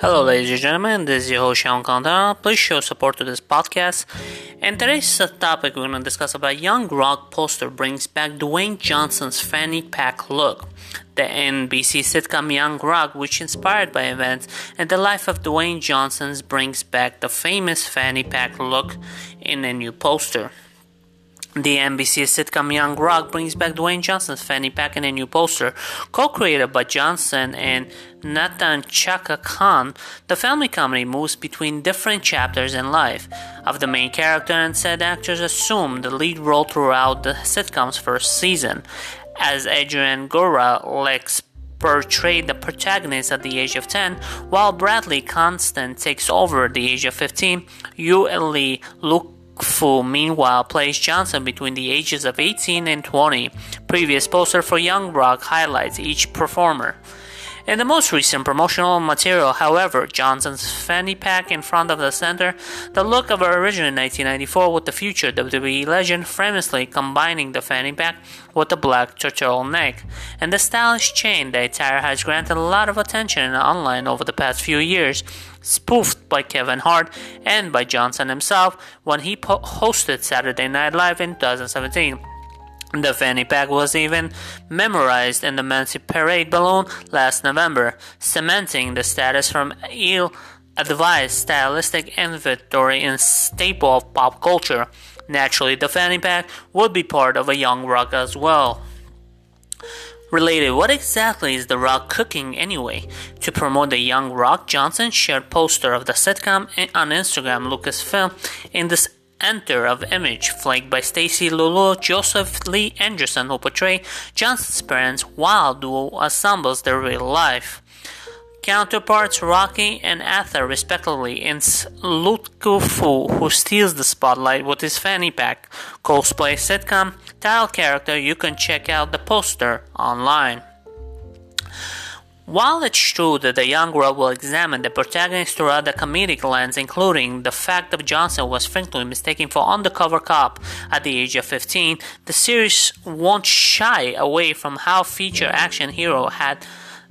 Hello, ladies and gentlemen. This is your host Sean Cantona. Please show support to this podcast. And today's topic we're going to discuss about Young Rock poster brings back Dwayne Johnson's fanny pack look. The NBC sitcom Young Rock, which inspired by events and the life of Dwayne Johnson, brings back the famous fanny pack look in a new poster. The NBC sitcom Young Rock brings back Dwayne Johnson's fanny pack in a new poster. Co-created by Johnson and Nahnatchka Khan, the family comedy moves between different chapters in life of the main character and said actors assume the lead role throughout the sitcom's first season. As Adrian Gora Lex portrayed the protagonist at the age of 10, while Bradley Constant takes over at the age of 15, Yu and Lee Luke Fu, meanwhile, plays Johnson between the ages of 18 and 20. Previous poster for Young Rock highlights each performer. In the most recent promotional material, however, Johnson's fanny pack in front of the center, the look of her original in 1994 with the future WWE legend famously combining the fanny pack with the black turtleneck. And the stylish chain, the attire has granted a lot of attention online over the past few years, spoofed by Kevin Hart and by Johnson himself when he po- hosted Saturday Night Live in 2017. The fanny pack was even memorized in the Macy's Parade balloon last November, cementing the status from ill advised stylistic inventory and staple of pop culture. Naturally, the fanny pack would be part of a young rock as well. Related, what exactly is The Rock cooking anyway? To promote the Young Rock, Johnson shared poster of the sitcom on Instagram Latukefu in this enter of image flanked by Stacey Leilua, Joseph Lee Anderson who portray Johnson's parents while duo assembles their real life. Counterparts Rocky and Ata respectively in Latukefu who steals the spotlight with his fanny pack. Cosplay sitcom title character you can check out the poster online. While it's true that the young girl will examine the protagonist throughout the comedic lens, including the fact that Johnson was frequently mistaken for undercover cop at the age of 15, the series won't shy away from how feature action hero had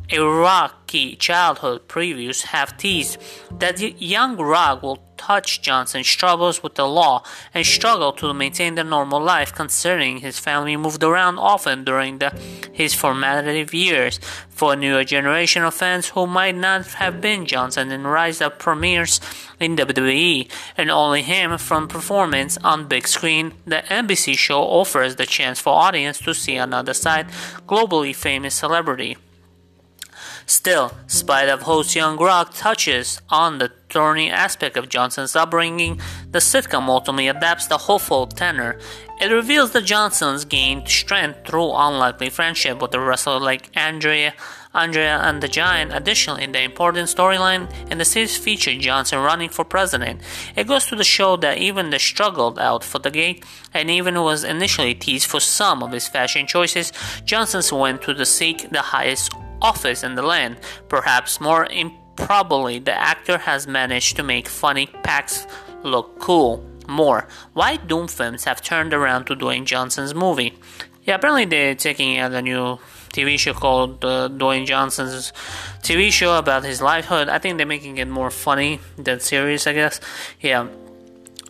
a rocky childhood previews have teased. That young Rock will touch Johnson's troubles with the law and struggle to maintain the normal life considering his family moved around often during the, his formative years. For a newer generation of fans who might not have been Johnson in Rise Up premieres in WWE and only him from performance on big screen, the NBC show offers the chance for audience to see another side globally famous celebrity. Still, spite of host Young Rock touches on the thorny aspect of Johnson's upbringing, the sitcom ultimately adapts the hopeful tenor. It reveals that Johnson's gained strength through unlikely friendship with a wrestler like Andre, Andre and the Giant. Additionally, the important storyline in the series featured Johnson running for president. It goes to the show that even the struggled out for the gate and even was initially teased for some of his fashion choices, Johnson's went to the seek the highest office in the land. Perhaps more improbably, the actor has managed to make funny packs look cool. More, why Doom films have turned around to Dwayne Johnson's movie? Yeah, apparently they're taking out a new TV show called uh, Dwayne Johnson's TV show about his lifehood. I think they're making it more funny than serious, I guess. Yeah,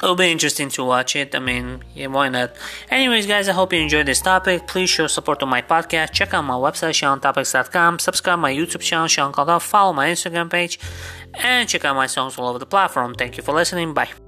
It'll be interesting to watch it. I mean, yeah, why not? Anyways, guys, I hope you enjoyed this topic. Please show support to my podcast. Check out my website, SeanTopics.com. Subscribe my YouTube channel, Sean Caldwell. Follow my Instagram page. And check out my songs all over the platform. Thank you for listening. Bye.